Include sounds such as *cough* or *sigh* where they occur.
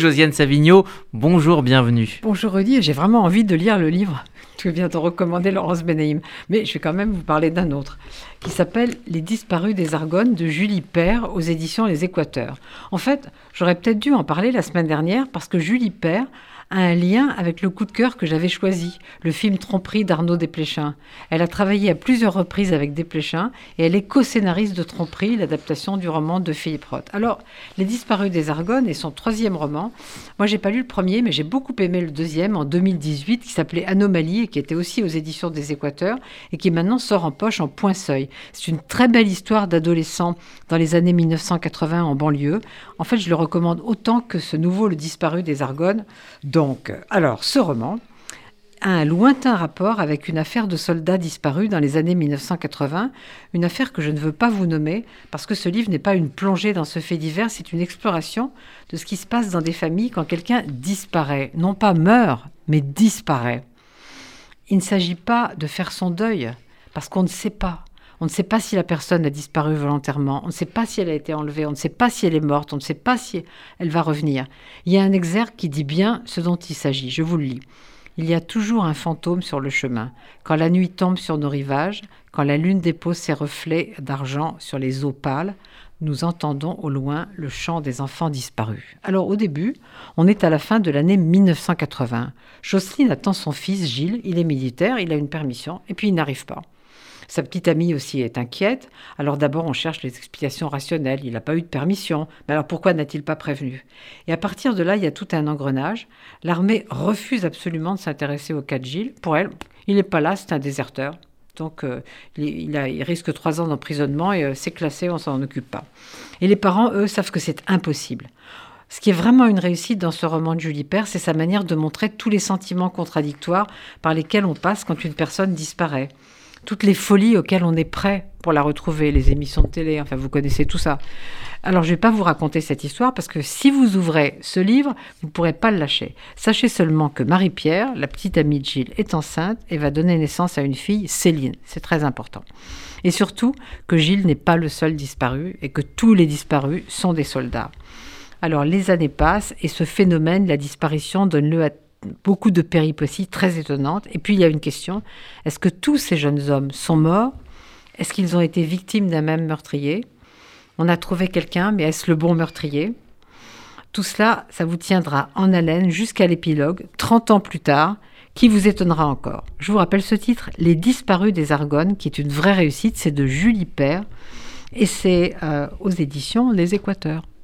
Josiane Savigno, bonjour, bienvenue. Bonjour Rudy, j'ai vraiment envie de lire le livre *laughs* que vient de recommander Laurence Benaïm. Mais je vais quand même vous parler d'un autre, qui s'appelle Les disparus des Argonnes de Julie Père aux éditions Les Équateurs. En fait, j'aurais peut-être dû en parler la semaine dernière parce que Julie Père a un lien avec le coup de cœur que j'avais choisi, le film Tromperie d'Arnaud Desplechin. Elle a travaillé à plusieurs reprises avec Desplechin et elle est co-scénariste de Tromperie, l'adaptation du roman de Philippe Roth. Alors, Les disparus des Argonnes est son troisième roman. Moi, j'ai pas lu le premier, mais j'ai beaucoup aimé le deuxième en 2018 qui s'appelait Anomalie et qui était aussi aux éditions des Équateurs et qui maintenant sort en poche en point seuil. C'est une très belle histoire d'adolescents dans les années 1980 en banlieue. En fait, je le recommande autant que ce nouveau Le disparu des Argonnes. Donc, alors, ce roman a un lointain rapport avec une affaire de soldats disparus dans les années 1980, une affaire que je ne veux pas vous nommer parce que ce livre n'est pas une plongée dans ce fait divers, c'est une exploration de ce qui se passe dans des familles quand quelqu'un disparaît, non pas meurt, mais disparaît. Il ne s'agit pas de faire son deuil parce qu'on ne sait pas. On ne sait pas si la personne a disparu volontairement, on ne sait pas si elle a été enlevée, on ne sait pas si elle est morte, on ne sait pas si elle va revenir. Il y a un exergue qui dit bien ce dont il s'agit, je vous le lis. Il y a toujours un fantôme sur le chemin. Quand la nuit tombe sur nos rivages, quand la lune dépose ses reflets d'argent sur les eaux pâles, nous entendons au loin le chant des enfants disparus. Alors au début, on est à la fin de l'année 1980. Jocelyne attend son fils Gilles, il est militaire, il a une permission, et puis il n'arrive pas. Sa petite amie aussi est inquiète. Alors d'abord, on cherche les explications rationnelles. Il n'a pas eu de permission. Mais alors pourquoi n'a-t-il pas prévenu? Et à partir de là, il y a tout un engrenage. L'armée refuse absolument de s'intéresser au cas de Gilles. Pour elle, il n'est pas là, c'est un déserteur. Donc euh, il, risque trois ans d'emprisonnement et euh, c'est classé, on s'en occupe pas. Et les parents, eux, savent que c'est impossible. Ce qui est vraiment une réussite dans ce roman de Julie Père, c'est sa manière de montrer tous les sentiments contradictoires par lesquels on passe quand une personne disparaît toutes les folies auxquelles on est prêt pour la retrouver, les émissions de télé, enfin vous connaissez tout ça. Alors je ne vais pas vous raconter cette histoire parce que si vous ouvrez ce livre, vous ne pourrez pas le lâcher. Sachez seulement que Marie-Pierre, la petite amie de Gilles, est enceinte et va donner naissance à une fille, Céline. C'est très important. Et surtout que Gilles n'est pas le seul disparu et que tous les disparus sont des soldats. Alors les années passent et ce phénomène, la disparition, donne lieu à beaucoup de péripéties très étonnantes. Et puis il y a une question, est-ce que tous ces jeunes hommes sont morts? Est-ce qu'ils ont été victimes d'un même meurtrier? On a trouvé quelqu'un, mais est-ce le bon meurtrier? Tout cela, ça vous tiendra en haleine jusqu'à l'épilogue, 30 ans plus tard, qui vous étonnera encore. Je vous rappelle ce titre, Les disparus des Argonnes, qui est une vraie réussite, c'est de Julie Père, et c'est euh, aux éditions Les Équateurs.